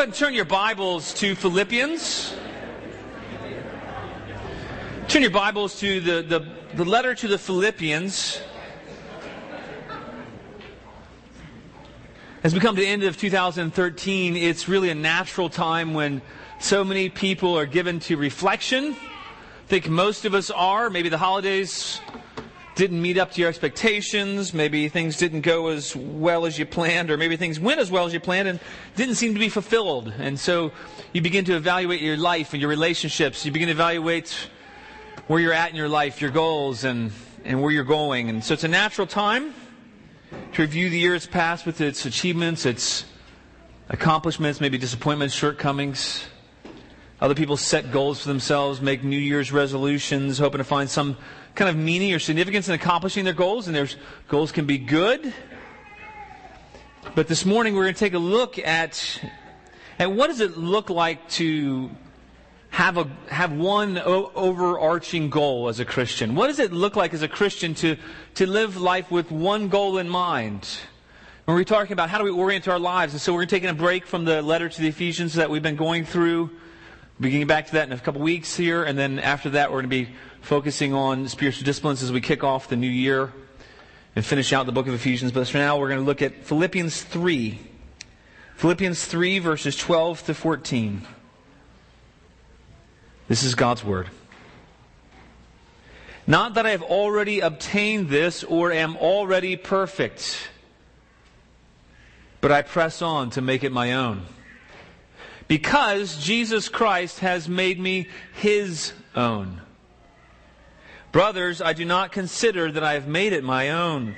Go ahead and turn your Bibles to Philippians. Turn your Bibles to the, the, the letter to the Philippians. As we come to the end of 2013, it's really a natural time when so many people are given to reflection. I think most of us are. Maybe the holidays didn't meet up to your expectations. Maybe things didn't go as well as you planned, or maybe things went as well as you planned and didn't seem to be fulfilled. And so you begin to evaluate your life and your relationships. You begin to evaluate where you're at in your life, your goals, and, and where you're going. And so it's a natural time to review the year's past with its achievements, its accomplishments, maybe disappointments, shortcomings. Other people set goals for themselves, make New Year's resolutions, hoping to find some kind of meaning or significance in accomplishing their goals, and their goals can be good. But this morning we're going to take a look at, at what does it look like to have a have one o- overarching goal as a Christian. What does it look like as a Christian to to live life with one goal in mind? When we're talking about how do we orient our lives, and so we're taking a break from the letter to the Ephesians that we've been going through. Beginning back to that in a couple weeks here, and then after that we're going to be focusing on spiritual disciplines as we kick off the new year and finish out the book of Ephesians. But for now, we're going to look at Philippians 3. Philippians 3, verses 12 to 14. This is God's Word. Not that I have already obtained this or am already perfect, but I press on to make it my own. Because Jesus Christ has made me his own. Brothers, I do not consider that I have made it my own.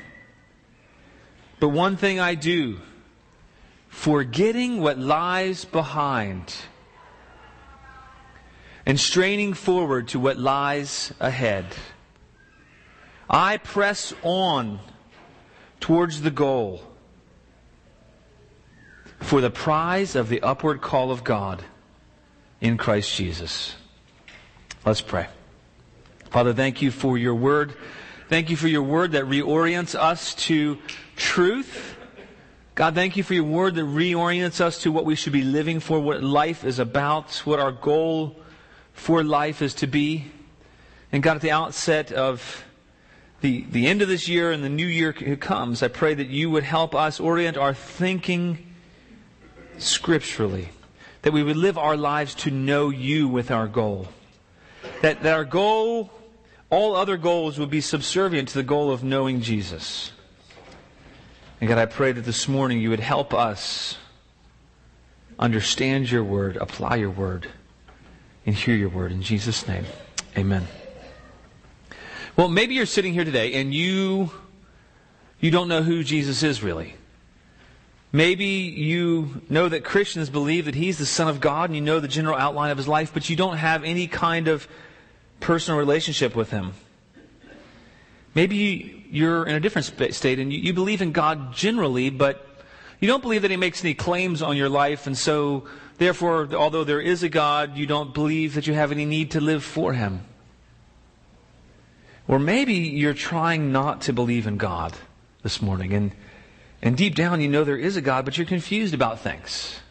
But one thing I do, forgetting what lies behind and straining forward to what lies ahead, I press on towards the goal for the prize of the upward call of God in Christ Jesus. Let's pray. Father, thank you for your word. Thank you for your word that reorients us to truth. God, thank you for your word that reorients us to what we should be living for, what life is about, what our goal for life is to be. And God, at the outset of the, the end of this year and the new year comes, I pray that you would help us orient our thinking scripturally, that we would live our lives to know you with our goal. That, that our goal all other goals would be subservient to the goal of knowing Jesus. And God, I pray that this morning you would help us understand your word, apply your word, and hear your word. In Jesus' name, amen. Well, maybe you're sitting here today and you, you don't know who Jesus is really. Maybe you know that Christians believe that He's the Son of God and you know the general outline of His life, but you don't have any kind of personal relationship with Him. Maybe you're in a different state and you, believe in God generally, but you don't believe that He makes any claims on your life, and so, therefore, although there is a God, you don't believe that you have any need to live for Him. Or maybe you're trying not to believe in God this morning, and, and deep down you know there is a God, but you're confused about things.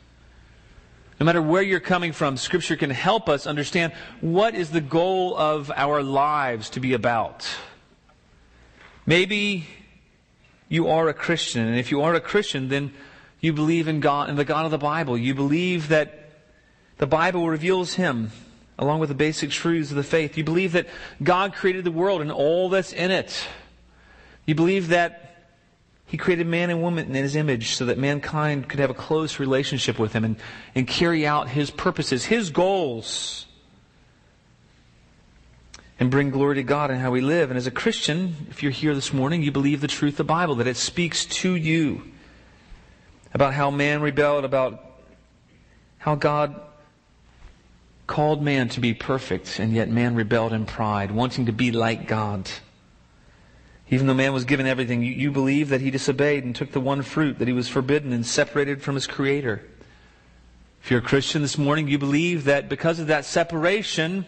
No matter where you're coming from, Scripture can help us understand what is the goal of our lives to be about. Maybe you are a Christian, and if you are a Christian, then you believe in God, in the God of the Bible. You believe that the Bible reveals Him along with the basic truths of the faith. You believe that God created the world and all that's in it. You believe that he created man and woman in his image so that mankind could have a close relationship with him and, and carry out his purposes, his goals, and bring glory to God in how we live. And as a Christian, if you're here this morning, you believe the truth of the Bible, that it speaks to you about how man rebelled, about how God called man to be perfect, and yet man rebelled in pride, wanting to be like God. Even though man was given everything, you, you believe that he disobeyed and took the one fruit that he was forbidden and separated from his Creator. If you're a Christian this morning, you believe that because of that separation,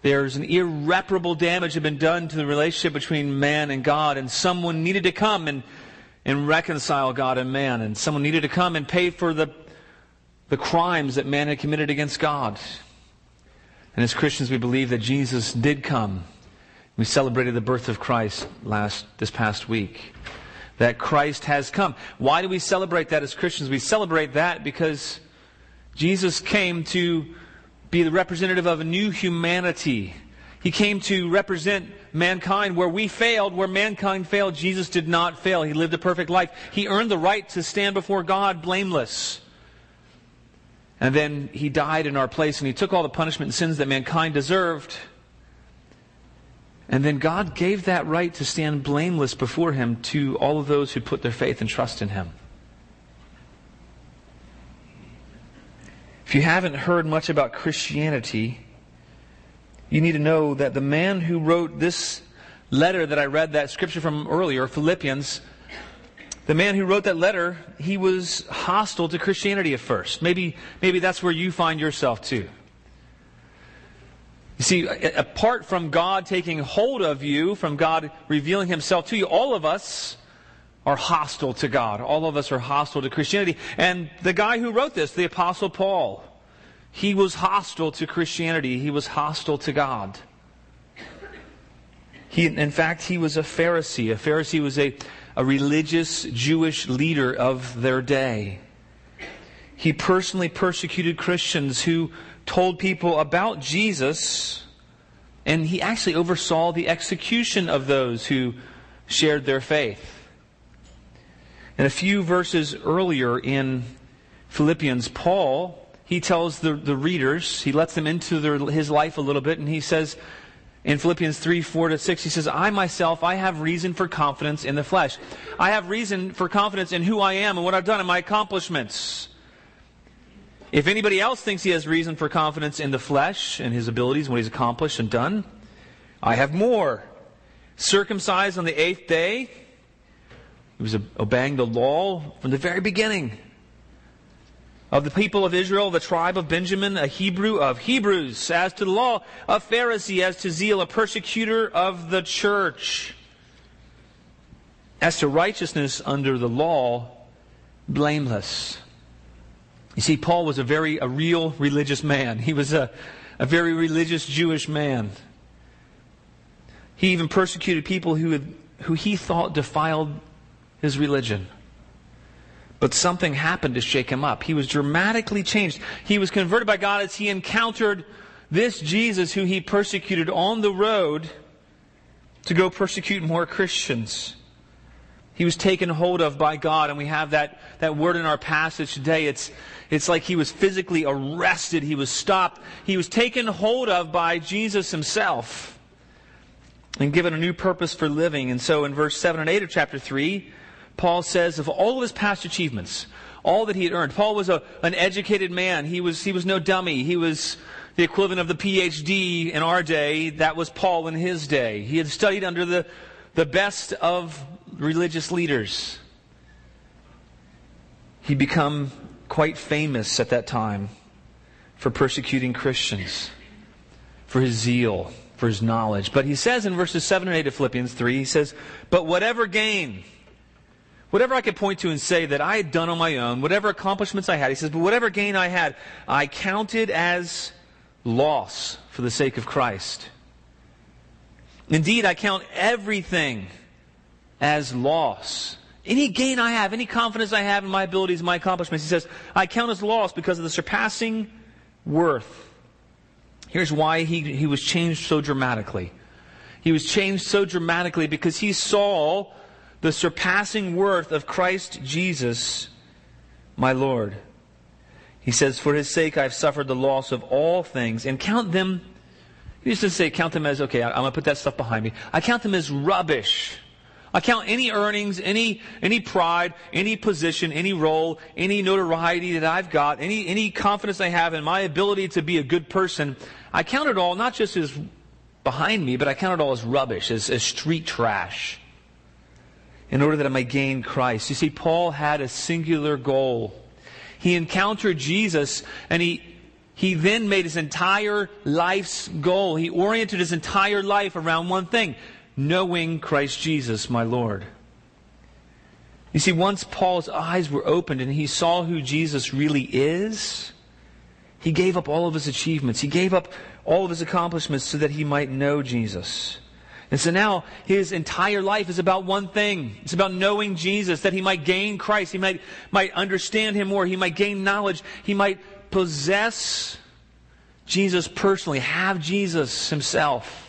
there's an irreparable damage had been done to the relationship between man and God, and someone needed to come and, and reconcile God and man, and someone needed to come and pay for the the crimes that man had committed against God. And as Christians, we believe that Jesus did come. We celebrated the birth of Christ last this past week. That Christ has come. Why do we celebrate that as Christians? We celebrate that because Jesus came to be the representative of a new humanity. He came to represent mankind where we failed, where mankind failed. Jesus did not fail. He lived a perfect life. He earned the right to stand before God blameless. And then he died in our place and he took all the punishment and sins that mankind deserved. And then God gave that right to stand blameless before him to all of those who put their faith and trust in him. If you haven't heard much about Christianity, you need to know that the man who wrote this letter that I read that scripture from earlier, Philippians, the man who wrote that letter, he was hostile to Christianity at first. Maybe, maybe that's where you find yourself too. You see, apart from God taking hold of you, from God revealing himself to you, all of us are hostile to God. All of us are hostile to Christianity. And the guy who wrote this, the Apostle Paul, he was hostile to Christianity. He was hostile to God. He, in fact, he was a Pharisee. A Pharisee was a, a religious Jewish leader of their day. He personally persecuted Christians who told people about Jesus, and he actually oversaw the execution of those who shared their faith. And a few verses earlier in Philippians, Paul, he tells the, the readers, he lets them into their, his life a little bit, and he says, in Philippians 3, 4 to 6, he says, I myself, I have reason for confidence in the flesh. I have reason for confidence in who I am and what I've done and my accomplishments. If anybody else thinks he has reason for confidence in the flesh and his abilities, what he's accomplished and done, I have more. Circumcised on the eighth day, he was obeying the law from the very beginning. Of the people of Israel, the tribe of Benjamin, a Hebrew of Hebrews. As to the law, a Pharisee. As to zeal, a persecutor of the church. As to righteousness under the law, blameless. You see, Paul was a very, a real religious man. He was a, a very religious Jewish man. He even persecuted people who, had, who he thought defiled his religion. But something happened to shake him up. He was dramatically changed. He was converted by God as he encountered this Jesus who he persecuted on the road to go persecute more Christians. He was taken hold of by God, and we have that, that word in our passage today. It's, it's like he was physically arrested. He was stopped. He was taken hold of by Jesus himself and given a new purpose for living. And so in verse 7 and 8 of chapter 3, Paul says of all of his past achievements, all that he had earned. Paul was a, an educated man. He was, he was no dummy. He was the equivalent of the PhD in our day. That was Paul in his day. He had studied under the, the best of religious leaders. He'd become quite famous at that time for persecuting Christians, for his zeal, for his knowledge. But he says in verses 7 and 8 of Philippians 3, he says, But whatever gain, Whatever I could point to and say that I had done on my own, whatever accomplishments I had, he says, but whatever gain I had, I counted as loss for the sake of Christ. Indeed, I count everything as loss. Any gain I have, any confidence I have in my abilities, my accomplishments, he says, I count as loss because of the surpassing worth. Here's why he, he was changed so dramatically. He was changed so dramatically because he saw the surpassing worth of Christ Jesus, my Lord. He says, For his sake I've suffered the loss of all things and count them. He used to say, count them as, okay, I'm going to put that stuff behind me. I count them as rubbish. I count any earnings, any, any pride, any position, any role, any notoriety that I've got, any, any confidence I have in my ability to be a good person. I count it all not just as behind me, but I count it all as rubbish, as, as street trash in order that I might gain Christ. You see, Paul had a singular goal. He encountered Jesus and he, he then made his entire life's goal. He oriented his entire life around one thing knowing Christ Jesus, my Lord. You see, once Paul's eyes were opened and he saw who Jesus really is, he gave up all of his achievements. He gave up all of his accomplishments so that he might know Jesus. And so now his entire life is about one thing. It's about knowing Jesus, that he might gain Christ. He might, might understand him more. He might gain knowledge. He might possess Jesus personally, have Jesus himself.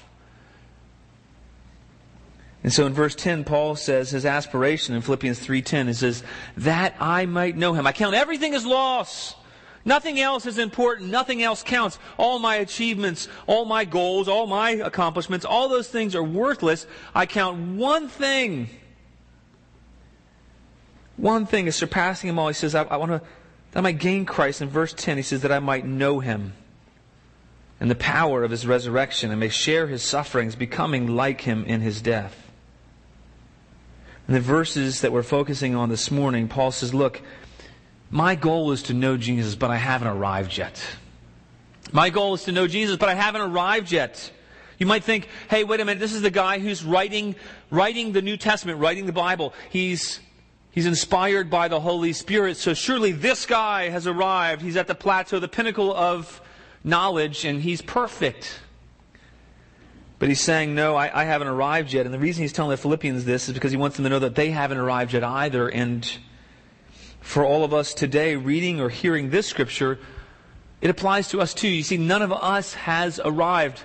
And so in verse 10, Paul says his aspiration in Philippians 3.10, he says, that I might know him. I count everything as loss. Nothing else is important. Nothing else counts. All my achievements, all my goals, all my accomplishments, all those things are worthless. I count one thing. One thing is surpassing them all. He says, I, I want to, that I might gain Christ. In verse 10, he says that I might know him and the power of his resurrection and may share his sufferings, becoming like him in his death in the verses that we're focusing on this morning, Paul says, Look, my goal is to know Jesus, but I haven't arrived yet. My goal is to know Jesus, but I haven't arrived yet. You might think, hey, wait a minute, this is the guy who's writing, writing the New Testament, writing the Bible. He's, he's inspired by the Holy Spirit, so surely this guy has arrived. He's at the plateau, the pinnacle of knowledge, and he's perfect. But he's saying, no, I, I, haven't arrived yet. And the reason he's telling the Philippians this is because he wants them to know that they haven't arrived yet either. And for all of us today, reading or hearing this scripture, it applies to us too. You see, none of us has arrived.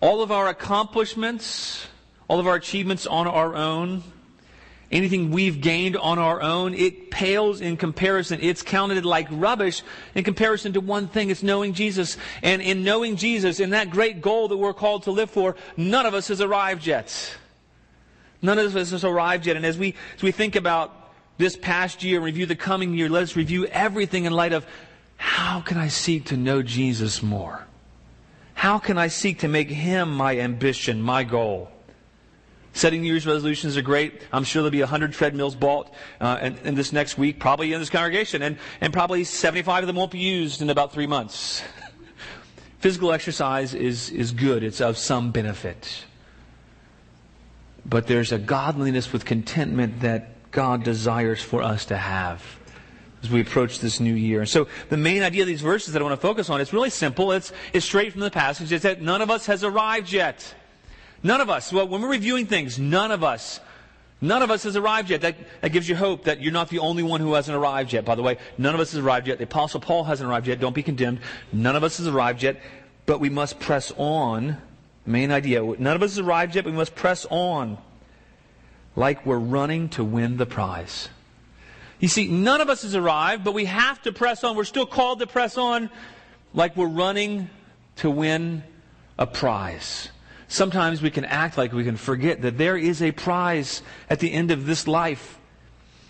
All of our accomplishments, all of our achievements on our own, Anything we've gained on our own, it pales in comparison. It's counted like rubbish in comparison to one thing. It's knowing Jesus. And in knowing Jesus, in that great goal that we're called to live for, none of us has arrived yet. None of us has arrived yet. And as we, as we think about this past year and review the coming year, let us review everything in light of how can I seek to know Jesus more? How can I seek to make him my ambition, my goal? Setting New Year's resolutions are great. I'm sure there'll be 100 treadmills bought uh, in, in, this next week, probably in this congregation, and, and probably 75 of them won't be used in about three months. Physical exercise is, is good, it's of some benefit. But there's a godliness with contentment that God desires for us to have as we approach this new year. And so the main idea of these verses that I want to focus on, it's really simple. It's, it's straight from the passage. It's that none of us has arrived yet. None of us, well, when we're reviewing things, none of us, none of us has arrived yet. That, that gives you hope that you're not the only one who hasn't arrived yet. By the way, none of us has arrived yet. The Apostle Paul hasn't arrived yet. Don't be condemned. None of us has arrived yet, but we must press on. Main idea. None of us has arrived yet, but we must press on like we're running to win the prize. You see, none of us has arrived, but we have to press on. We're still called to press on like we're running to win a prize. Sometimes we can act like we can forget that there is a prize at the end of this life.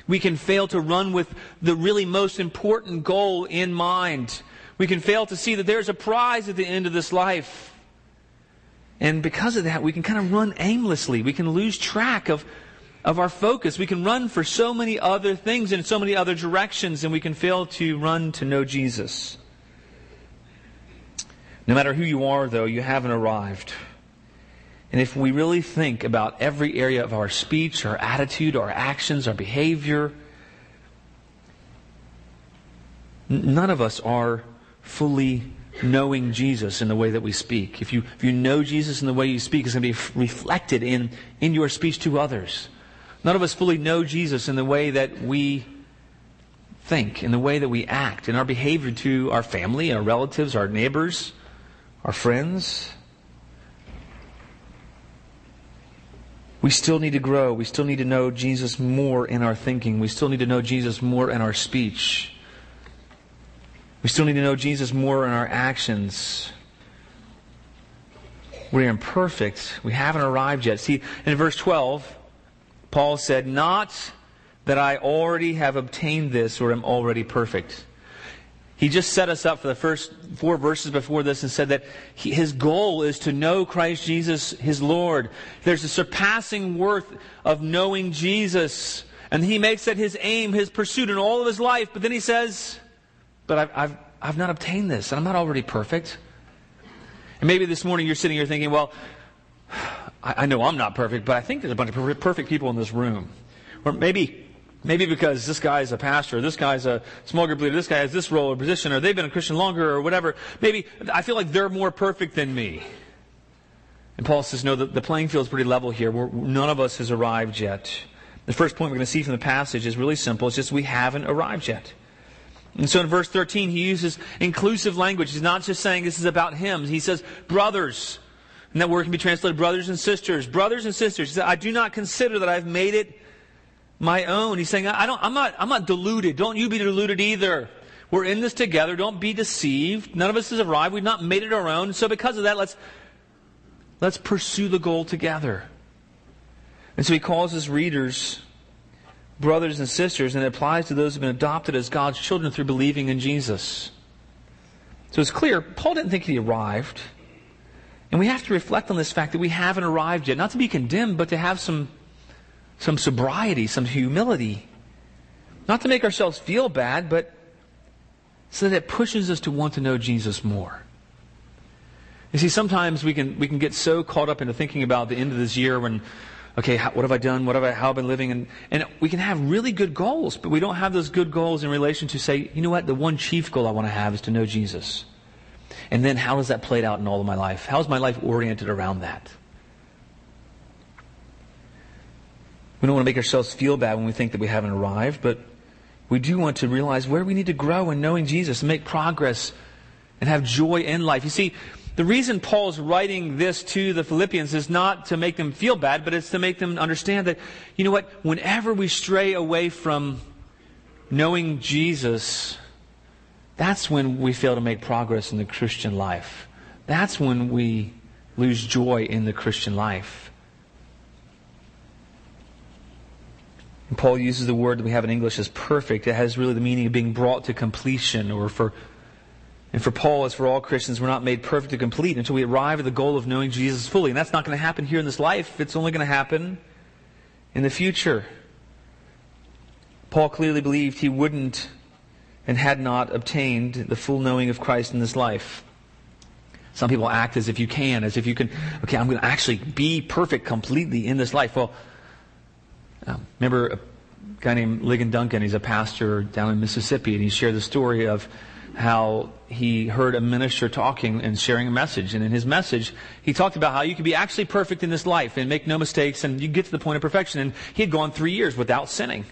We can fail to run with the really most important goal in mind. We can fail to see that there's a prize at the end of this life. And because of that, we can kind of run aimlessly. We can lose track of, of our focus. We can run for so many other things in so many other directions, and we can fail to run to know Jesus. No matter who you are, though, you haven't arrived. And if we really think about every area of our speech, our attitude, our actions, our behavior, none of us are fully knowing Jesus in the way that we speak. If you, if you know Jesus in the way you speak, it's going to be reflected in, in your speech to others. None of us fully know Jesus in the way that we think, in the way that we act, in our behavior to our family, our relatives, our neighbors, our friends. We still need to grow. We still need to know Jesus more in our thinking. We still need to know Jesus more in our speech. We still need to know Jesus more in our actions. We're imperfect. We haven't arrived yet. See, in verse 12, Paul said, Not that I already have obtained this or am already perfect. He just set us up for the first four verses before this and said that he, his goal is to know Christ Jesus, his Lord. There's a surpassing worth of knowing Jesus. And he makes that his aim, his pursuit in all of his life. But then he says, But I've, I've, I've not obtained this, and I'm not already perfect. And maybe this morning you're sitting here thinking, Well, I, I know I'm not perfect, but I think there's a bunch of perfect people in this room. or maybe Maybe because this guy's a pastor, this guy's a small group leader, this guy has this role or position, or they've been a Christian longer, or whatever. Maybe I feel like they're more perfect than me. And Paul says, no, the, the playing field is pretty level here. We're, none of us has arrived yet. The first point we're going to see from the passage is really simple. It's just we haven't arrived yet. And so in verse 13, he uses inclusive language. He's not just saying this is about him. He says, brothers. And that word can be translated brothers and sisters. Brothers and sisters. I do not consider that I've made it my own. He's saying, I don't, I'm not, I'm not deluded. Don't you be deluded either. We're in this together. Don't be deceived. None of us has arrived. We've not made it our own. So because of that, let's, let's pursue the goal together. And so he calls his readers brothers and sisters, and it applies to those who have been adopted as God's children through believing in Jesus. So it's clear, Paul didn't think he arrived. And we have to reflect on this fact that we haven't arrived yet. Not to be condemned, but to have some some sobriety, some humility. Not to make ourselves feel bad, but so that it pushes us to want to know Jesus more. You see, sometimes we can, we can get so caught up into thinking about the end of this year when, okay, how, what have I done? What have I, how have I been living? And, and we can have really good goals, but we don't have those good goals in relation to say, you know what, the one chief goal I want to have is to know Jesus. And then how does that played out in all of my life? How is my life oriented around that? We don't want to make ourselves feel bad when we think that we haven't arrived, but we do want to realize where we need to grow in knowing Jesus and make progress and have joy in life. You see, the reason Paul's writing this to the Philippians is not to make them feel bad, but it's to make them understand that, you know what, whenever we stray away from knowing Jesus, that's when we fail to make progress in the Christian life. That's when we lose joy in the Christian life. And Paul uses the word that we have in English as perfect. It has really the meaning of being brought to completion or for and for Paul, as for all Christians, we're not made perfect or complete until we arrive at the goal of knowing Jesus fully. And that's not going to happen here in this life. It's only going to happen in the future. Paul clearly believed he wouldn't and had not obtained the full knowing of Christ in this life. Some people act as if you can, as if you can, okay, I'm going to actually be perfect completely in this life. Well, um, remember a guy named Ligon Duncan? He's a pastor down in Mississippi, and he shared the story of how he heard a minister talking and sharing a message. And in his message, he talked about how you could be actually perfect in this life and make no mistakes and you get to the point of perfection. And he had gone three years without sinning.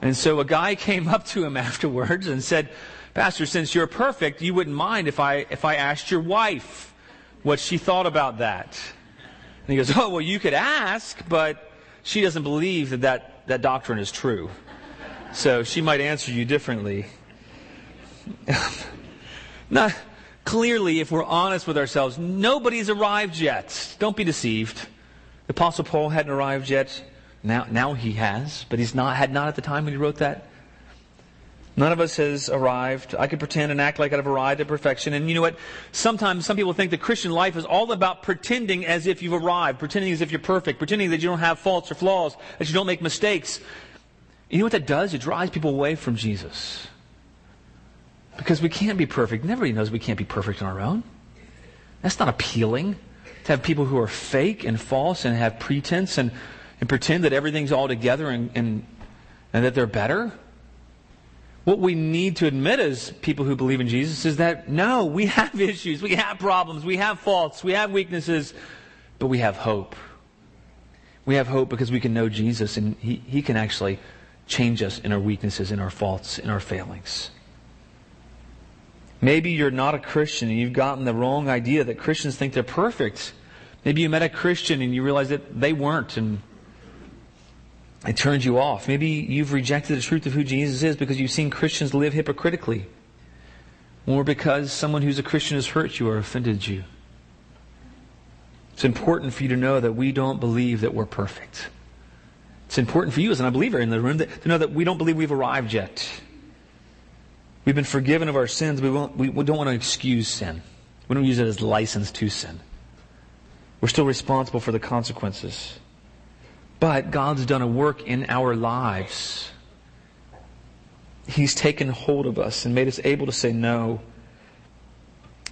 And so a guy came up to him afterwards and said, Pastor, since you're perfect, you wouldn't mind if I, if I asked your wife what she thought about that. And he goes, Oh, well, you could ask, but she doesn't believe that, that that doctrine is true. So she might answer you differently. Not clearly, if we're honest with ourselves, nobody's arrived yet. Don't be deceived. The Apostle Paul hadn't arrived yet. Now, now he has, but he's not had not at the time when he wrote that. None of us has arrived. I could pretend and act like I've arrived at perfection. And you know what? Sometimes some people think the Christian life is all about pretending as if you've arrived, pretending as if you're perfect, pretending that you don't have faults or flaws, that you don't make mistakes. You know what that does? It drives people away from Jesus. Because we can't be perfect. Everybody knows we can't be perfect on our own. That's not appealing to have people who are fake and false and have pretense and, and pretend that everything's all together and, and, and that they're better. What we need to admit as people who believe in Jesus is that no, we have issues, we have problems, we have faults, we have weaknesses, but we have hope. We have hope because we can know Jesus and He, he can actually change us in our weaknesses, in our faults, in our failings. Maybe you're not a Christian and you've gotten the wrong idea that Christians think they're perfect. Maybe you met a Christian and you realize that they weren't and it turns you off. Maybe you've rejected the truth of who Jesus is because you've seen Christians live hypocritically. Or because someone who's a Christian has hurt you or offended you. It's important for you to know that we don't believe that we're perfect. It's important for you as an unbeliever in the room that, to know that we don't believe we've arrived yet. We've been forgiven of our sins. We, won't, we don't want to excuse sin. We don't use it as license to sin. We're still responsible for the consequences. But God's done a work in our lives. He's taken hold of us and made us able to say no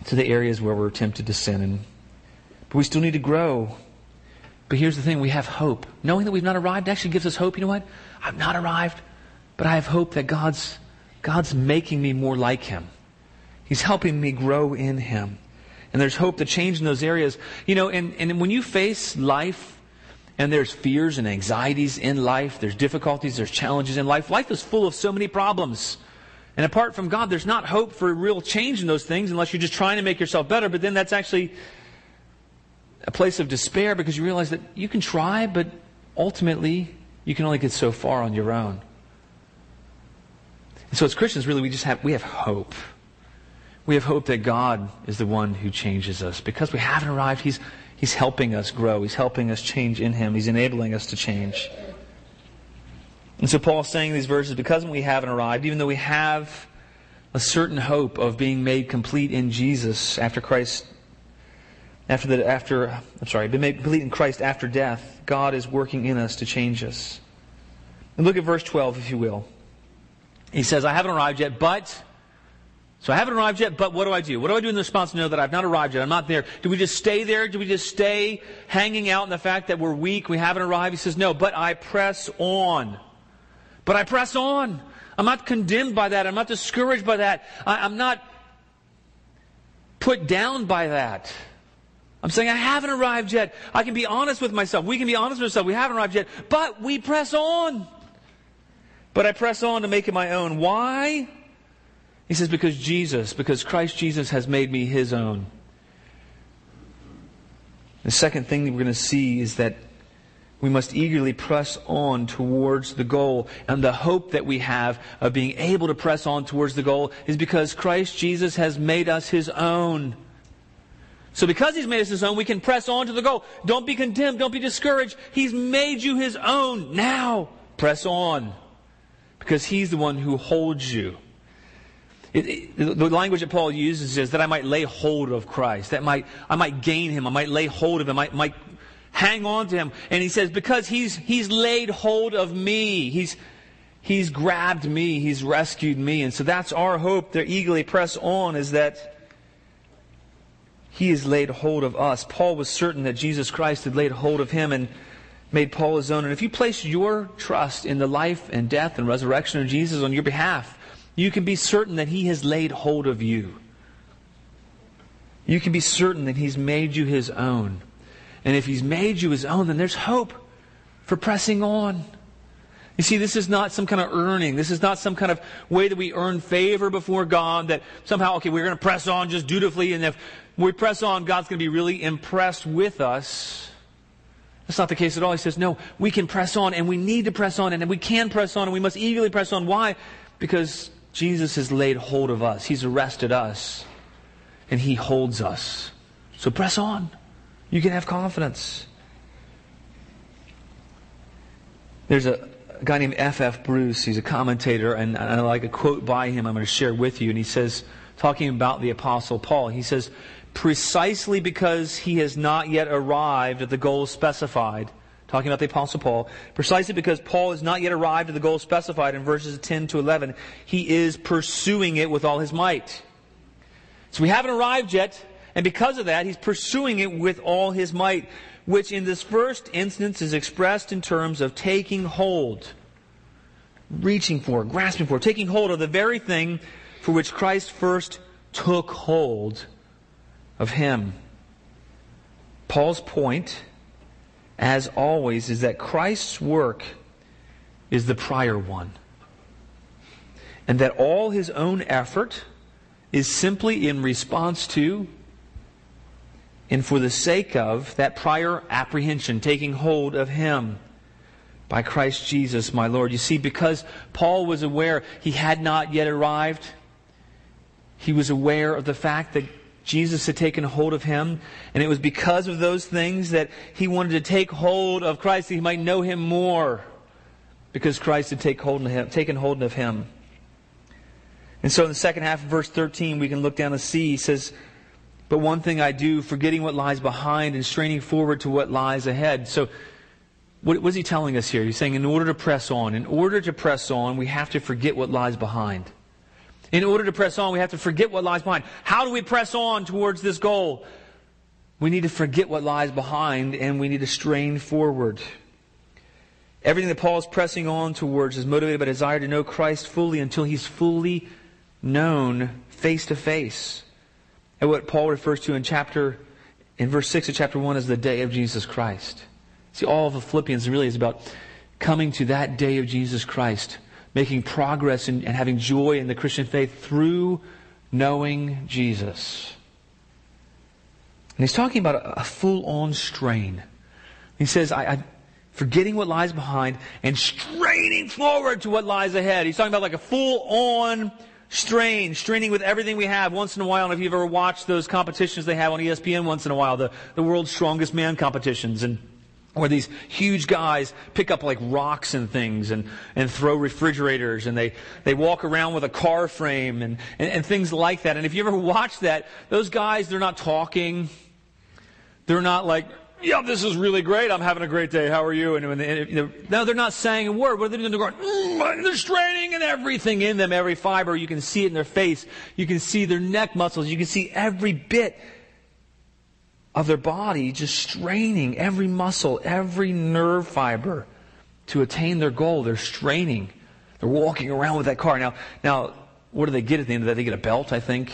to the areas where we're tempted to sin. And, but we still need to grow. But here's the thing we have hope. Knowing that we've not arrived actually gives us hope. You know what? I've not arrived, but I have hope that God's, God's making me more like Him. He's helping me grow in Him. And there's hope to change in those areas. You know, and, and when you face life and there's fears and anxieties in life, there's difficulties, there's challenges in life, life is full of so many problems. And apart from God, there's not hope for real change in those things unless you're just trying to make yourself better. But then that's actually a place of despair because you realize that you can try, but ultimately you can only get so far on your own. And so as Christians, really, we just have, we have hope. We have hope that God is the one who changes us. Because we haven't arrived, He's, He's helping us grow. He's helping us change in Him. He's enabling us to change. And so Paul's saying these verses because we haven't arrived, even though we have a certain hope of being made complete in Jesus after Christ, after the, after, I'm sorry, been made complete in Christ after death, God is working in us to change us. And look at verse 12, if you will. He says, I haven't arrived yet, but, so I haven't arrived yet, but what do I do? What do I do in the response to know that I've not arrived yet? I'm not there. Do we just stay there? Do we just stay hanging out in the fact that we're weak, we haven't arrived? He says, no, but I press on. But I press on. I'm not condemned by that. I'm not discouraged by that. I, am not put down by that. I'm saying I haven't arrived yet. I can be honest with myself. We can be honest with ourselves. We haven't arrived yet. But we press on. But I press on to make it my own. Why? He says, because Jesus, because Christ Jesus has made me his own. The second thing that we're going to see is that we must eagerly press on towards the goal. And the hope that we have of being able to press on towards the goal is because Christ Jesus has made us his own. So because he's made us his own, we can press on to the goal. Don't be condemned. Don't be discouraged. He's made you his own. Now, press on. Because he's the one who holds you. It, it, the language that Paul uses is that I might lay hold of Christ. That might, I might gain him. I might lay hold of him. I might hang on to him. And he says, because he's, he's laid hold of me. He's, he's grabbed me. He's rescued me. And so that's our hope to eagerly press on is that he has laid hold of us. Paul was certain that Jesus Christ had laid hold of him and made Paul his own. And if you place your trust in the life and death and resurrection of Jesus on your behalf, you can be certain that he has laid hold of you. You can be certain that he's made you his own. And if He's made you His own, then there's hope for pressing on. You see, this is not some kind of earning. This is not some kind of way that we earn favor before God that somehow, okay, we're going to press on just dutifully, and if we press on, God's going to be really impressed with us. That's not the case at all. He says, no, we can press on, and we need to press on, and we can press on, and we must eagerly press on. Why? Because Jesus has laid hold of us. He's arrested us, and He holds us. So press on. You can have confidence. There's a, guy named F.F. Bruce. He's a commentator, and I like a quote by him I'm going to share with you. And he says, talking about the Apostle Paul, he says, precisely because he has not yet arrived at the goal specified, talking about the Apostle Paul, precisely because Paul has not yet arrived at the goal specified in verses 10 to 11, he is pursuing it with all his might. So we haven't arrived yet, and because of that, he's pursuing it with all his might, which in this first instance is expressed in terms of taking hold, reaching for, grasping for, taking hold of the very thing for which Christ first took hold of him. Paul's point, as always, is that Christ's work is the prior one. And that all his own effort is simply in response to and for the sake of that prior apprehension, taking hold of Him by Christ Jesus, my Lord. You see, because Paul was aware he had not yet arrived, he was aware of the fact that Jesus had taken hold of him, and it was because of those things that he wanted to take hold of Christ that he might know him more, because Christ had take hold him, taken hold of him. And so in the second half of verse 13, we can look down and see, he says, but one thing I do, forgetting what lies behind and straining forward to what lies ahead. So, what was he telling us here? He's saying, in order to press on, in order to press on, we have to forget what lies behind. In order to press on, we have to forget what lies behind. How do we press on towards this goal? We need to forget what lies behind and we need to strain forward. Everything that Paul is pressing on towards is motivated by a desire to know Christ fully until he's fully known face to face. And what Paul refers to in chapter, in verse 6 of chapter 1 is the day of Jesus Christ. See, all of the Philippians really is about coming to that day of Jesus Christ, making progress and, and having joy in the Christian faith through knowing Jesus. And he's talking about a, a full on strain. He says, I, I, forgetting what lies behind and straining forward to what lies ahead. He's talking about like a full on strain, straining with everything we have. Once in a while, know if you've ever watched those competitions they have on ESPN once in a while, the, the world's strongest man competitions. And where these huge guys pick up like rocks and things and, and throw refrigerators and they, they walk around with a car frame and, and, and things like that. And if you ever watch that, those guys, they're not talking. They're not like, yeah, this is really great. I'm having a great day. How are you? And, and, know, no, they're not saying a word. What are they doing? They're going, mm, they're straining and everything in them, every fiber. You can see it in their face. You can see their neck muscles. You can see every bit of their body just straining every muscle, every nerve fiber to attain their goal. They're straining. They're walking around with that car. Now, now, what do they get at the end of that? They get a belt, I think.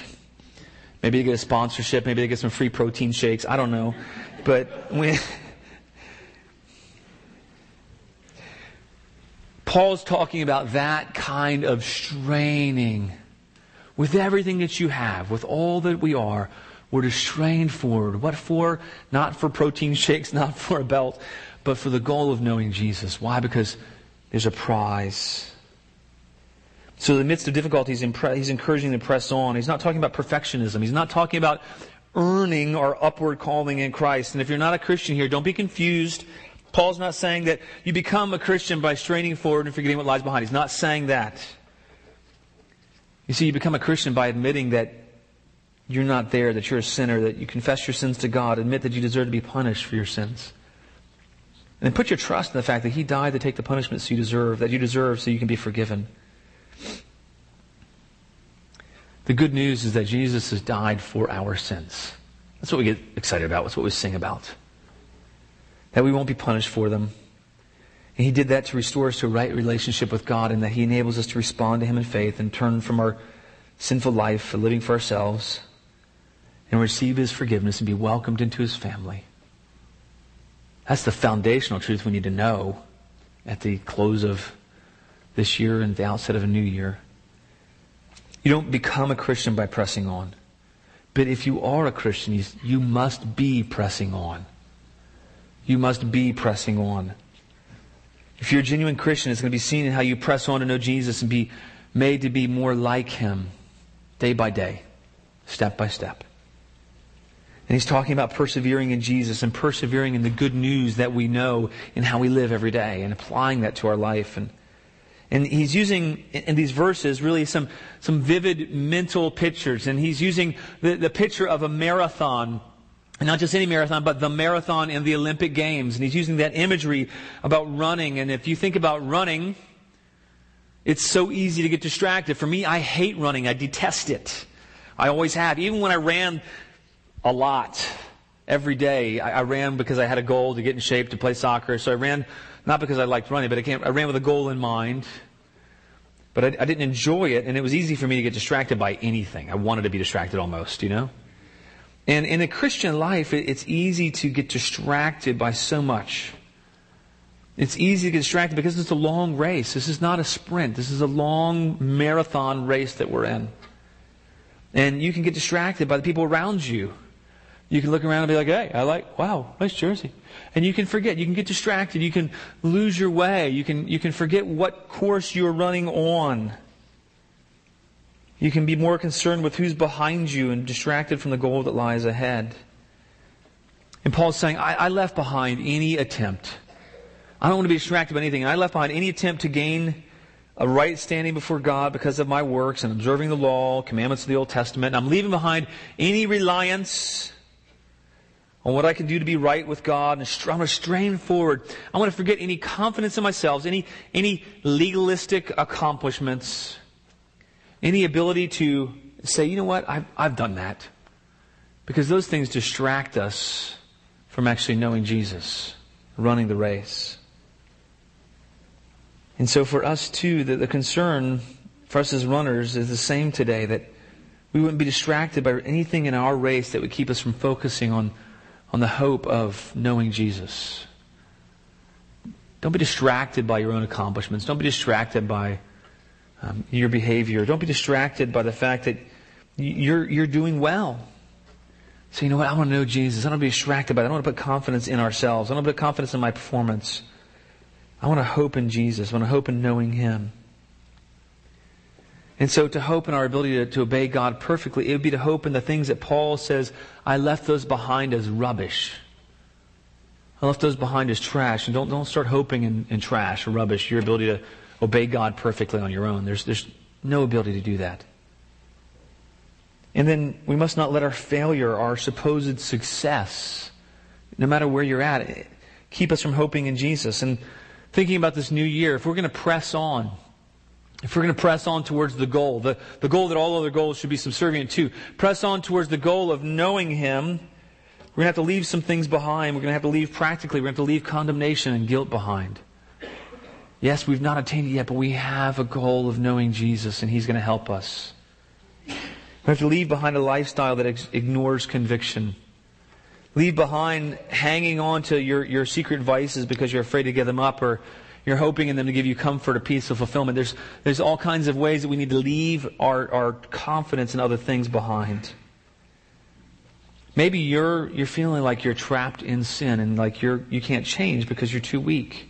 Maybe they get a sponsorship. Maybe they get some free protein shakes. I don't know. But when Paul's talking about that kind of straining with everything that you have, with all that we are, we're to strain forward. What for? Not for protein shakes, not for a belt, but for the goal of knowing Jesus. Why? Because there's a prize. So in the midst of difficulties, he's encouraging them to press on. He's not talking about perfectionism. He's not talking about earning our upward calling in Christ. And if you're not a Christian here, don't be confused. Paul's not saying that you become a Christian by straining forward and forgetting what lies behind. He's not saying that. You see, you become a Christian by admitting that you're not there, that you're a sinner, that you confess your sins to God, admit that you deserve to be punished for your sins. And then put your trust in the fact that He died to take the punishments you deserve, that you deserve so you can be forgiven. The good news is that Jesus has died for our sins. That's what we get excited about. That's what we sing about. That we won't be punished for them. And he did that to restore us to a right relationship with God and that he enables us to respond to him in faith and turn from our sinful life living for ourselves and receive his forgiveness and be welcomed into his family. That's the foundational truth we need to know at the close of this year and the outset of a new year. You don't become a Christian by pressing on. But if you are a Christian, you, must be pressing on. You must be pressing on. If you're a genuine Christian, it's going to be seen in how you press on to know Jesus and be made to be more like Him day by day, step by step. And he's talking about persevering in Jesus and persevering in the good news that we know in how we live every day and applying that to our life. And and he's using in these verses really some, some vivid mental pictures. And he's using the, the picture of a marathon. And not just any marathon, but the marathon in the Olympic Games. And he's using that imagery about running. And if you think about running, it's so easy to get distracted. For me, I hate running. I detest it. I always have. Even when I ran a lot every day, I, I ran because I had a goal to get in shape to play soccer. So I ran not because I liked running, but I, I ran with a goal in mind. But I, I, didn't enjoy it, and it was easy for me to get distracted by anything. I wanted to be distracted almost, you know? And in a Christian life, it, it's easy to get distracted by so much. It's easy to get distracted because it's a long race. This is not a sprint. This is a long marathon race that we're in. And you can get distracted by the people around you. You can look around and be like, hey, I like, wow, nice jersey. And you can forget. You can get distracted. You can lose your way. You can, you can forget what course you're running on. You can be more concerned with who's behind you and distracted from the goal that lies ahead. And Paul's saying, I, I left behind any attempt. I don't want to be distracted by anything. I left behind any attempt to gain a right standing before God because of my works and observing the law, commandments of the Old Testament. I'm leaving behind any reliance on what I can do to be right with God. And I'm going to strain forward. I want to forget any confidence in myself, any, any legalistic accomplishments, any ability to say, you know what, I've, I've done that. Because those things distract us from actually knowing Jesus, running the race. And so for us too, the, the concern for us as runners is the same today that we wouldn't be distracted by anything in our race that would keep us from focusing on, on the hope of knowing Jesus. Don't be distracted by your own accomplishments. Don't be distracted by um, your behavior. Don't be distracted by the fact that you're, you're doing well. So, you know what? I want to know Jesus. I don't want to be distracted by it. I want to put confidence in ourselves. I don't want to put confidence in my performance. I want to hope in Jesus. I want to hope in knowing Him. And so to hope in our ability to, to, obey God perfectly, it would be to hope in the things that Paul says, I left those behind as rubbish. I left those behind as trash. And don't, don't start hoping in, in trash or rubbish, your ability to obey God perfectly on your own. There's, there's no ability to do that. And then we must not let our failure, our supposed success, no matter where you're at, keep us from hoping in Jesus. And thinking about this new year, if we're going to press on, if we're going to press on towards the goal, the, the goal that all other goals should be subservient to, press on towards the goal of knowing Him, we're going to have to leave some things behind. We're going to have to leave practically, we're going to have to leave condemnation and guilt behind. Yes, we've not attained it yet, but we have a goal of knowing Jesus, and He's going to help us. We have to leave behind a lifestyle that ex- ignores conviction. Leave behind hanging on to your, your secret vices because you're afraid to give them up or you're hoping in them to give you comfort or peace or fulfillment. There's, there's all kinds of ways that we need to leave our, our confidence in other things behind. Maybe you're, you're feeling like you're trapped in sin and like you're, you can't change because you're too weak.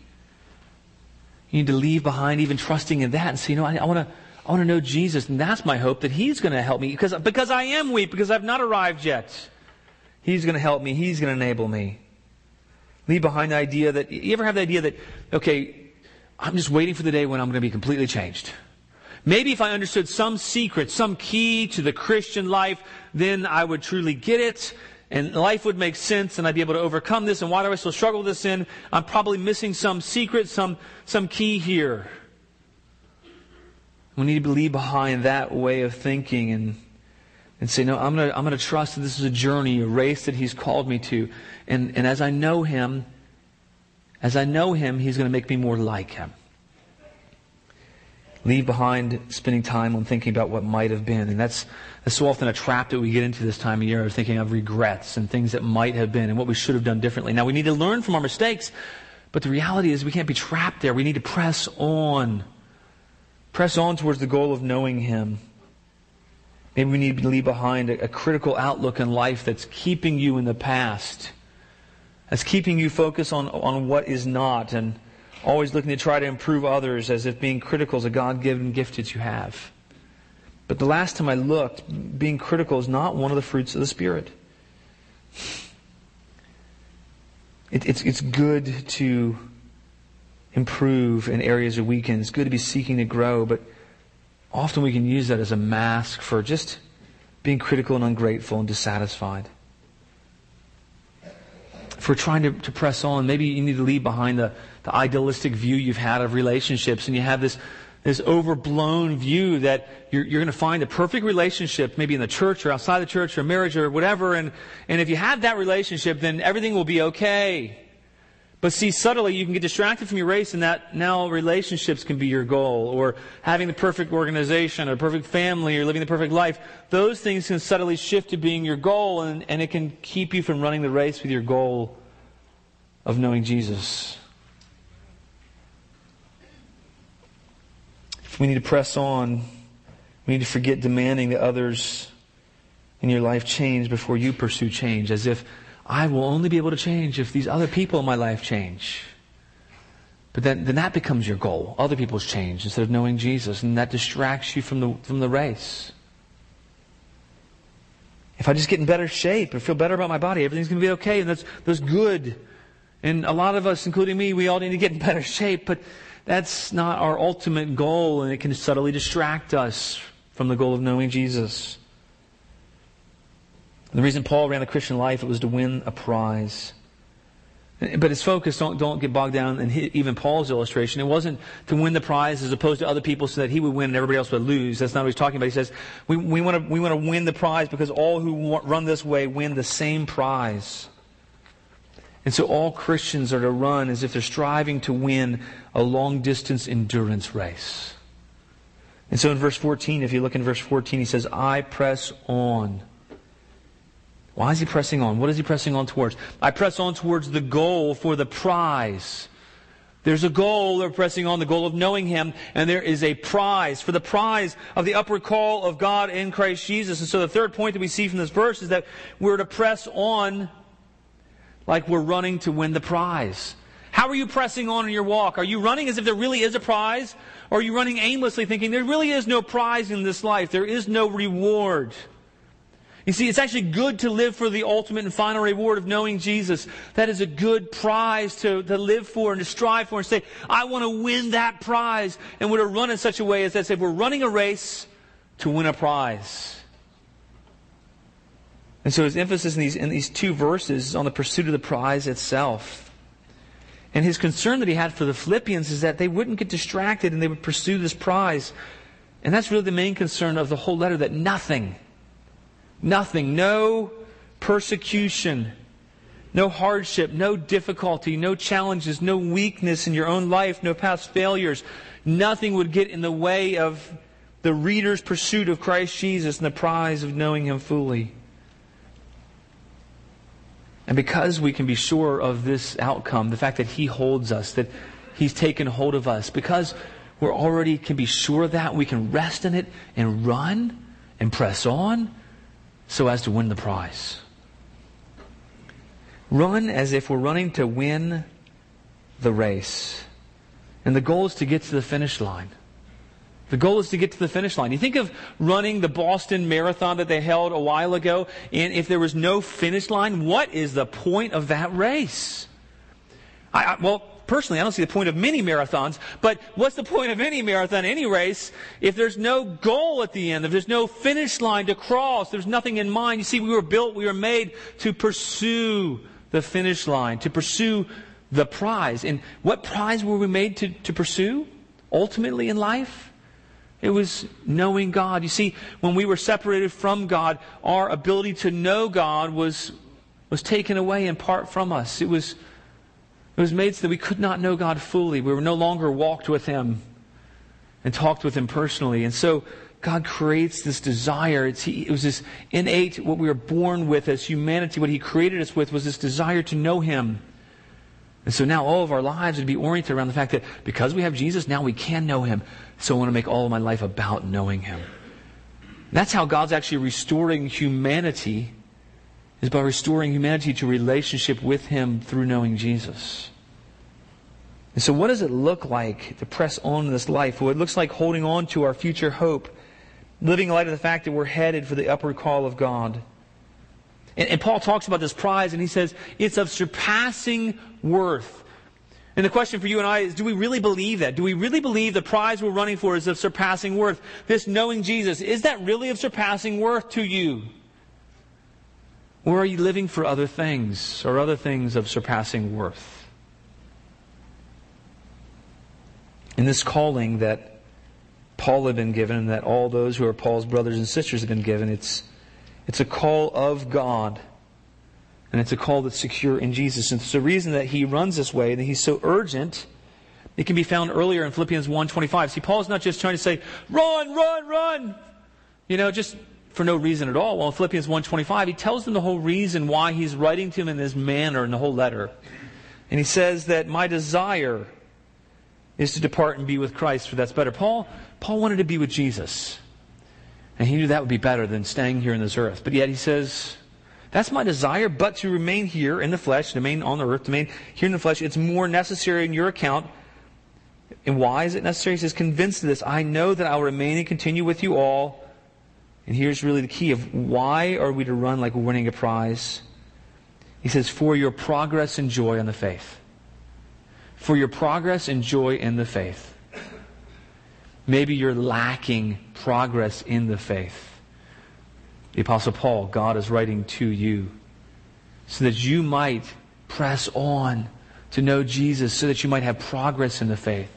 You need to leave behind even trusting in that and say, you know, I, I want to, I want to know Jesus, and that's my hope that He's going to help me because, because I am weak, because I've not arrived yet. He's going to help me. He's going to enable me. Leave behind the idea that, you ever have the idea that, okay, I'm just waiting for the day when I'm going to be completely changed. Maybe if I understood some secret, some key to the Christian life, then I would truly get it and life would make sense and I'd be able to overcome this. And why do I still struggle with this sin? I'm probably missing some secret, some, some key here. We need to leave behind that way of thinking and, and say, no, I'm going to I'm going to trust that this is a journey, a race that He's called me to. And, and as I know Him, as I know Him, He's going to make me more like Him. Leave behind spending time on thinking about what might have been. And that's, that's so often a trap that we get into this time of year, of thinking of regrets and things that might have been and what we should have done differently. Now, we need to learn from our mistakes, but the reality is we can't be trapped there. We need to press on. Press on towards the goal of knowing Him. Maybe we need to leave behind a, a critical outlook in life that's keeping you in the past, that's keeping you focused on, on what is not, and always looking to try to improve others as if being critical is a God given gift that you have. But the last time I looked, being critical is not one of the fruits of the Spirit. It, it's, it's good to improve in areas of weakness. It's good to be seeking to grow, but often we can use that as a mask for just being critical and ungrateful and dissatisfied we're trying to, to press on, maybe you need to leave behind the, the idealistic view you've had of relationships and you have this, this overblown view that you're, you're going to find the perfect relationship, maybe in the church or outside the church or marriage or whatever. And, and if you have that relationship, then everything will be okay. But see, subtly, you can get distracted from your race, and that now relationships can be your goal, or having the perfect organization, or perfect family, or living the perfect life. Those things can subtly shift to being your goal, and, and it can keep you from running the race with your goal of knowing Jesus. If we need to press on, we need to forget demanding that others in your life change before you pursue change, as if I will only be able to change if these other people in my life change. But then, then that becomes your goal. Other people's change instead of knowing Jesus. And that distracts you from the, from the race. If I just get in better shape or feel better about my body, everything's going to be okay. And that's, that's good. And a lot of us, including me, we all need to get in better shape. But that's not our ultimate goal. And it can subtly distract us from the goal of knowing Jesus. The reason Paul ran the Christian life, it was to win a prize. But his focus, don't, don't get bogged down in even Paul's illustration. It wasn't to win the prize as opposed to other people so that he would win and everybody else would lose. That's not what he's talking about. He says, we, we want to we want to win the prize because all who run this way win the same prize. And so all Christians are to run as if they're striving to win a long distance endurance race. And so in verse 14, if you look in verse 14, he says, I press on. Why is he pressing on? What is he pressing on towards? I press on towards the goal for the prize. There's a goal, they're pressing on the goal of knowing Him, and there is a prize for the prize of the upward call of God in Christ Jesus. And so the third point that we see from this verse is that we're to press on like we're running to win the prize. How are you pressing on in your walk? Are you running as if there really is a prize? Or are you running aimlessly thinking there really is no prize in this life? There is no reward. You see, it's actually good to live for the ultimate and final reward of knowing Jesus. That is a good prize to, to live for and to strive for and say, I want to win that prize. And we're to run in such a way as that if we're running a race to win a prize. And so his emphasis in these, in these two verses is on the pursuit of the prize itself. And his concern that he had for the Philippians is that they wouldn't get distracted and they would pursue this prize. And that's really the main concern of the whole letter that nothing, nothing, no persecution, no hardship, no difficulty, no challenges, no weakness in your own life, no past failures, nothing would get in the way of the reader's pursuit of Christ Jesus and the prize of knowing him fully. And because we can be sure of this outcome, the fact that He holds us, that He's taken hold of us, because we're already can be sure of that, we can rest in it and run and press on so as to win the prize. Run as if we're running to win the race. And the goal is to get to the finish line. The goal is to get to the finish line. You think of running the Boston Marathon that they held a while ago, and if there was no finish line, what is the point of that race? I, I, well, personally, I don't see the point of many marathons, but what's the point of any marathon, any race, if there's no goal at the end, if there's no finish line to cross, there's nothing in mind? You see, we were built, we were made to pursue the finish line, to pursue the prize. And what prize were we made to, to pursue ultimately in life? It was knowing God. You see, when we were separated from God, our ability to know God was, was taken away in part from us. It was, it was made so that we could not know God fully. We were no longer walked with Him and talked with Him personally. And so God creates this desire. It's, it was this innate, what we were born with as humanity, what He created us with was this desire to know Him. And so now all of our lives would be oriented around the fact that because we have Jesus, now we can know Him. So I want to make all of my life about knowing Him. That's how God's actually restoring humanity, is by restoring humanity to relationship with Him through knowing Jesus. And so what does it look like to press on in this life? Well, it looks like holding on to our future hope, living in light of the fact that we're headed for the upward call of God. And, and Paul talks about this prize, and he says it's of surpassing worth. And the question for you and I is do we really believe that? Do we really believe the prize we're running for is of surpassing worth? This knowing Jesus, is that really of surpassing worth to you? Or are you living for other things or other things of surpassing worth? In this calling that Paul had been given and that all those who are Paul's brothers and sisters have been given, it's it's a call of God. And it's a call that's secure in Jesus. And it's the reason that he runs this way, that he's so urgent. It can be found earlier in Philippians 1.25. See, Paul's not just trying to say, run, run, run. You know, just for no reason at all. Well, in Philippians 1.25, he tells them the whole reason why he's writing to them in this manner in the whole letter. And he says that my desire is to depart and be with Christ, for that's better. Paul, Paul wanted to be with Jesus. And he knew that would be better than staying here in this earth. But yet he says, that's my desire, but to remain here in the flesh, to remain on the earth, to remain here in the flesh, it's more necessary in your account. And why is it necessary? He says, convinced of this, I know that I'll remain and continue with you all. And here's really the key of why are we to run like we're winning a prize? He says, for your progress and joy in the faith. For your progress and joy in the faith. Maybe you're lacking progress in the faith. The Apostle Paul, God is writing to you so that you might press on to know Jesus so that you might have progress in the faith.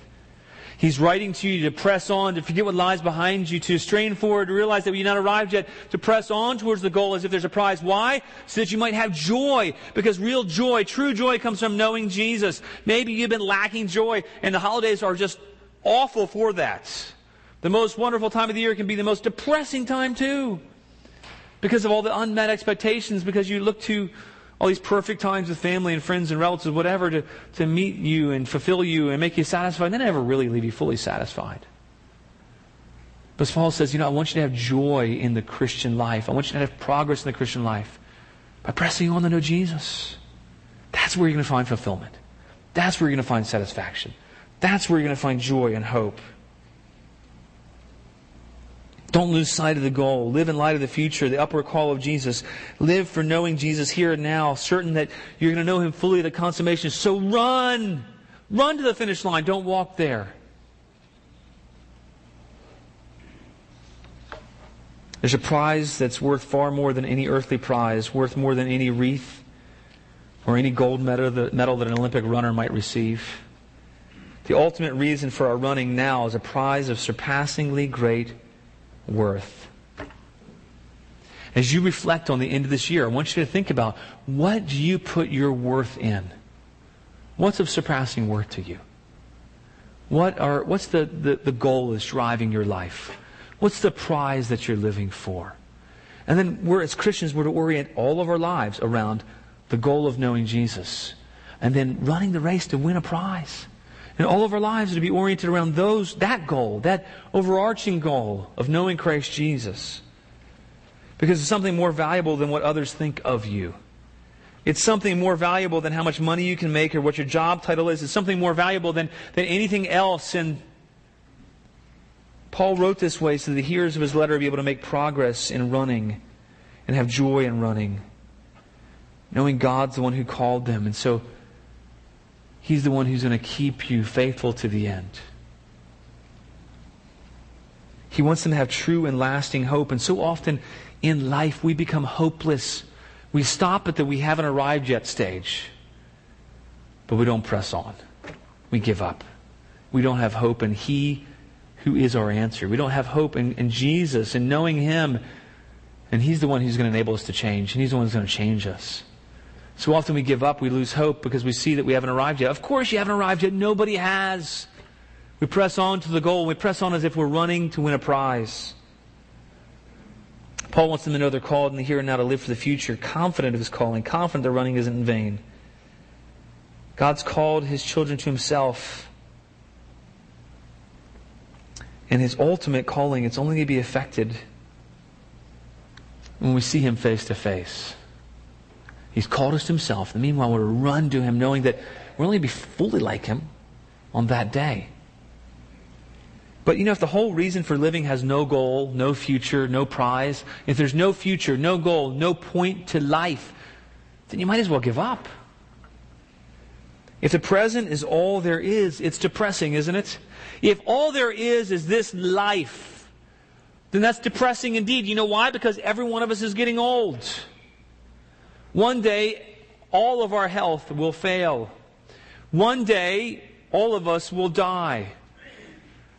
He's writing to you to press on, to forget what lies behind you, to strain forward, to realize that you've not arrived yet, to press on towards the goal as if there's a prize. Why? So that you might have joy. Because real joy, true joy comes from knowing Jesus. Maybe you've been lacking joy, and the holidays are just awful for that. The most wonderful time of the year can be the most depressing time too. Because of all the unmet expectations, because you look to all these perfect times with family and friends and relatives, whatever, to, to meet you and fulfill you and make you satisfied, and they never really leave you fully satisfied. But Paul says, you know, I want you to have joy in the Christian life. I want you to have progress in the Christian life by pressing on to know Jesus. That's where you're going to find fulfillment. That's where you're going to find satisfaction. That's where you're going to find joy and hope. Don't lose sight of the goal. Live in light of the future, the upward call of Jesus. Live for knowing Jesus here and now, certain that you're going to know him fully at the consummation. So run! Run to the finish line. Don't walk there. There's a prize that's worth far more than any earthly prize, worth more than any wreath or any gold medal that, an Olympic runner might receive. The ultimate reason for our running now is a prize of surpassingly great worth. As you reflect on the end of this year, I want you to think about what do you put your worth in? What's of surpassing worth to you? What are, what's the, the, the goal that's driving your life? What's the prize that you're living for? And then we're, as Christians, we're to orient all of our lives around the goal of knowing Jesus and then running the race to win a prize. And all of our lives to be oriented around those, that goal, that overarching goal of knowing Christ Jesus. Because it's something more valuable than what others think of you. It's something more valuable than how much money you can make or what your job title is. It's something more valuable than, than anything else. And Paul wrote this way so that the hearers of his letter would be able to make progress in running and have joy in running. Knowing God's the one who called them. And so He's the one who's going to keep you faithful to the end. He wants them to have true and lasting hope. And so often in life, we become hopeless. We stop at the we haven't arrived yet stage. But we don't press on. We give up. We don't have hope in He who is our answer. We don't have hope in, in Jesus and knowing Him. And He's the one who's going to enable us to change. And He's the one who's going to change us. So often we give up, we lose hope because we see that we haven't arrived yet. Of course, you haven't arrived yet. Nobody has. We press on to the goal. We press on as if we're running to win a prize. Paul wants them to know they're called in the here and now to live for the future, confident of his calling, confident their running isn't in vain. God's called his children to himself. And his ultimate calling, it's only going to be effected when we see him face to face. He's called us to himself. And meanwhile, we're to run to him knowing that we'll only be fully like him on that day. But you know, if the whole reason for living has no goal, no future, no prize, if there's no future, no goal, no point to life, then you might as well give up. If the present is all there is, it's depressing, isn't it? If all there is is this life, then that's depressing indeed. You know why? Because every one of us is getting old. One day, all of our health will fail. One day, all of us will die.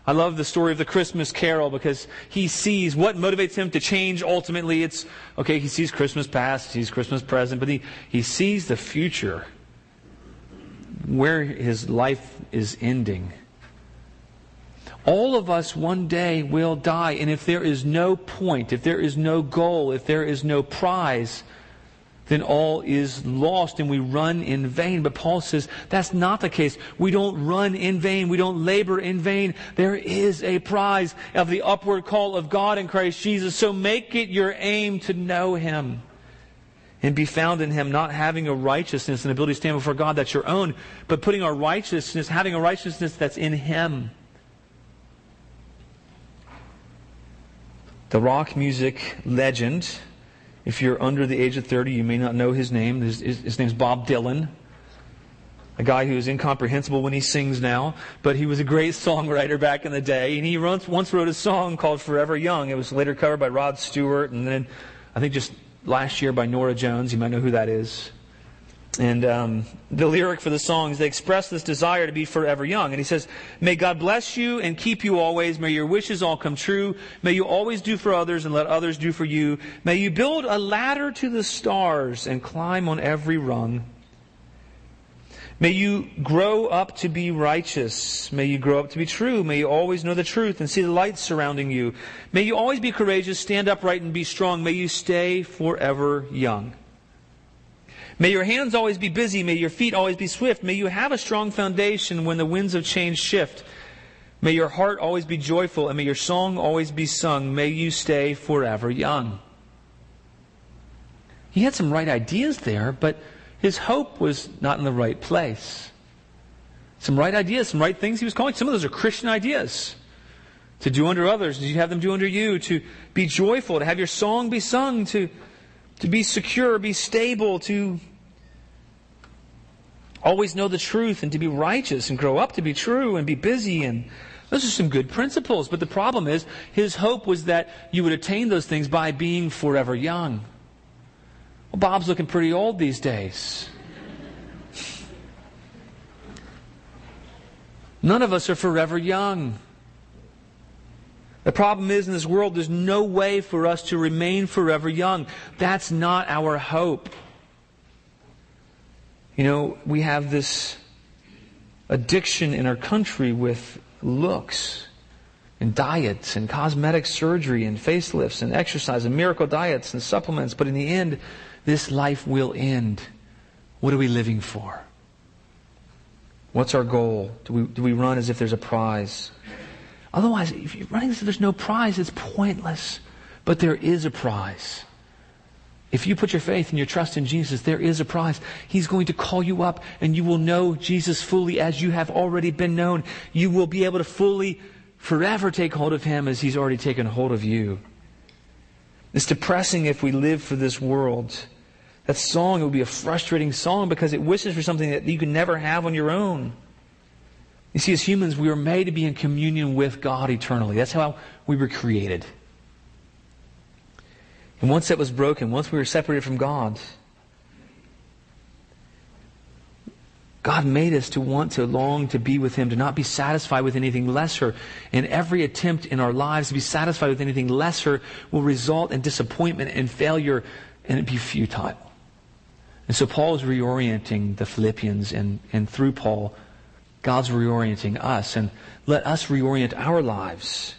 I love the story of the Christmas carol because he sees what motivates him to change ultimately. It's, okay, he sees Christmas past, he sees Christmas present, but he, he sees the future where his life is ending. All of us one day will die, and if there is no point, if there is no goal, if there is no prize, then all is lost and we run in vain. But Paul says that's not the case. We don't run in vain. We don't labor in vain. There is a prize of the upward call of God in Christ Jesus. So make it your aim to know Him and be found in Him, not having a righteousness and ability to stand before God that's your own, but putting our righteousness, having a righteousness that's in Him. The rock music legend if you're under the age of 30, you may not know his name. His, his, his name's Bob Dylan. A guy who is incomprehensible when he sings now, but he was a great songwriter back in the day. And he once, once wrote a song called Forever Young. It was later covered by Rod Stewart, and then I think just last year by Norah Jones. You might know who that is. And um, the lyric for the songs, they express this desire to be forever young. And he says, May God bless you and keep you always. May your wishes all come true. May you always do for others and let others do for you. May you build a ladder to the stars and climb on every rung. May you grow up to be righteous. May you grow up to be true. May you always know the truth and see the light surrounding you. May you always be courageous, stand upright, and be strong. May you stay forever young. May your hands always be busy. May your feet always be swift. May you have a strong foundation when the winds of change shift. May your heart always be joyful and may your song always be sung. May you stay forever young. He had some right ideas there, but his hope was not in the right place. Some right ideas, some right things he was calling. Some of those are Christian ideas. To do unto others, to have them do unto you, to be joyful, to have your song be sung, to to be secure, be stable, to always know the truth and to be righteous and grow up to be true and be busy and those are some good principles. But the problem is, his hope was that you would attain those things by being forever young. Well, Bob's looking pretty old these days. None of us are forever young. The problem is in this world, there's no way for us to remain forever young. That's not our hope. You know, we have this addiction in our country with looks and diets and cosmetic surgery and facelifts and exercise and miracle diets and supplements. But in the end, this life will end. What are we living for? What's our goal? Do we, do we run as if there's a prize? Otherwise, if you're running if there's no prize, it's pointless. But there is a prize. If you put your faith and your trust in Jesus, there is a prize. He's going to call you up and you will know Jesus fully as you have already been known. You will be able to fully, forever take hold of Him as He's already taken hold of you. It's depressing if we live for this world. That song, it would be a frustrating song because it wishes for something that you can never have on your own. You see, as humans, we were made to be in communion with God eternally. That's how we were created. And once that was broken, once we were separated from God, God made us to want to long to be with Him, to not be satisfied with anything lesser. And every attempt in our lives to be satisfied with anything lesser will result in disappointment and failure and it be futile. And so Paul is reorienting the Philippians, and, and through Paul, God's reorienting us, and let us reorient our lives.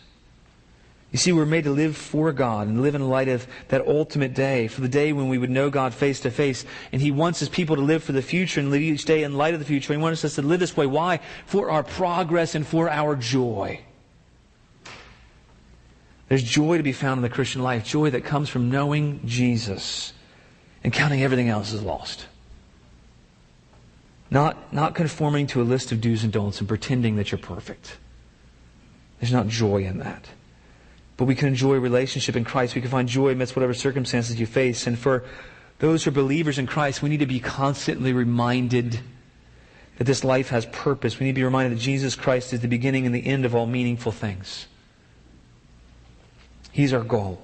You see, we're made to live for God and live in light of that ultimate day, for the day when we would know God face to face. And He wants His people to live for the future and live each day in light of the future. He wants us to live this way. Why? For our progress and for our joy. There's joy to be found in the Christian life, joy that comes from knowing Jesus and counting everything else as lost. Not, not conforming to a list of do's and don'ts and pretending that you're perfect. There's not joy in that. But we can enjoy relationship in Christ. We can find joy amidst whatever circumstances you face. And for those who are believers in Christ, we need to be constantly reminded that this life has purpose. We need to be reminded that Jesus Christ is the beginning and the end of all meaningful things. He's our goal.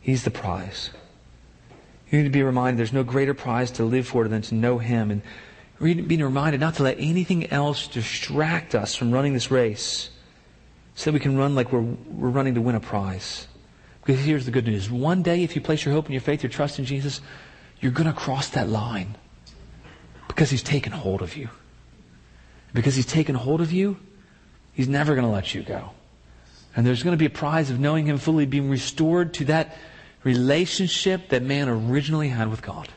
He's the prize. You need to be reminded there's no greater prize to live for than to know Him and being reminded not to let anything else distract us from running this race so that we can run like we're, we're running to win a prize. Because here's the good news. One day, if you place your hope and your faith, your trust in Jesus, you're going to cross that line because he's taken hold of you. Because he's taken hold of you, he's never going to let you go. And there's going to be a prize of knowing him fully, being restored to that relationship that man originally had with God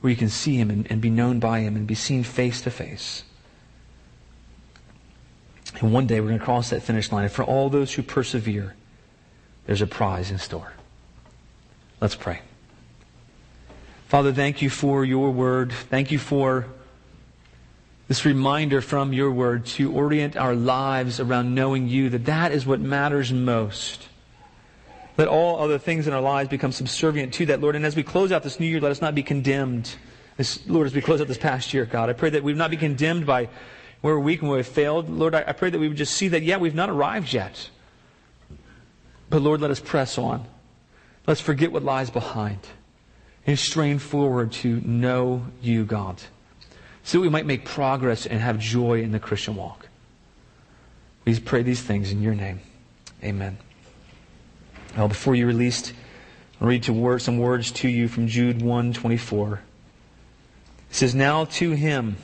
where you can see him and, and be known by him and be seen face to face. And one day we're going to cross that finish line. And for all those who persevere, there's a prize in store. Let's pray. Father, thank you for your word. Thank you for this reminder from your word to orient our lives around knowing you, that that is what matters most. Let all other things in our lives become subservient to that, Lord. And as we close out this new year, let us not be condemned. This, Lord, as we close out this past year, God, I pray that we would not be condemned by where we're weak and where we've failed. Lord, I, I pray that we would just see that, yeah, we've not arrived yet. But Lord, let us press on. Let's forget what lies behind and strain forward to know you, God, so that we might make progress and have joy in the Christian walk. We pray these things in your name. Amen. Well, before you released, I'll read word, some words to you from Jude 1 24. It says, Now to him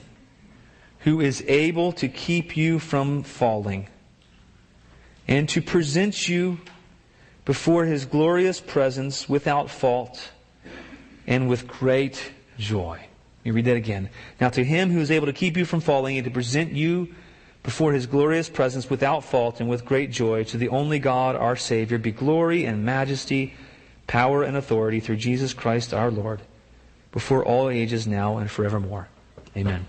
who is able to keep you from falling and to present you before his glorious presence without fault and with great joy. Let me read that again. Now to him who is able to keep you from falling and to present you before his glorious presence without fault and with great joy, to the only God, our Savior, be glory and majesty, power and authority through Jesus Christ our Lord, before all ages now and forevermore. Amen.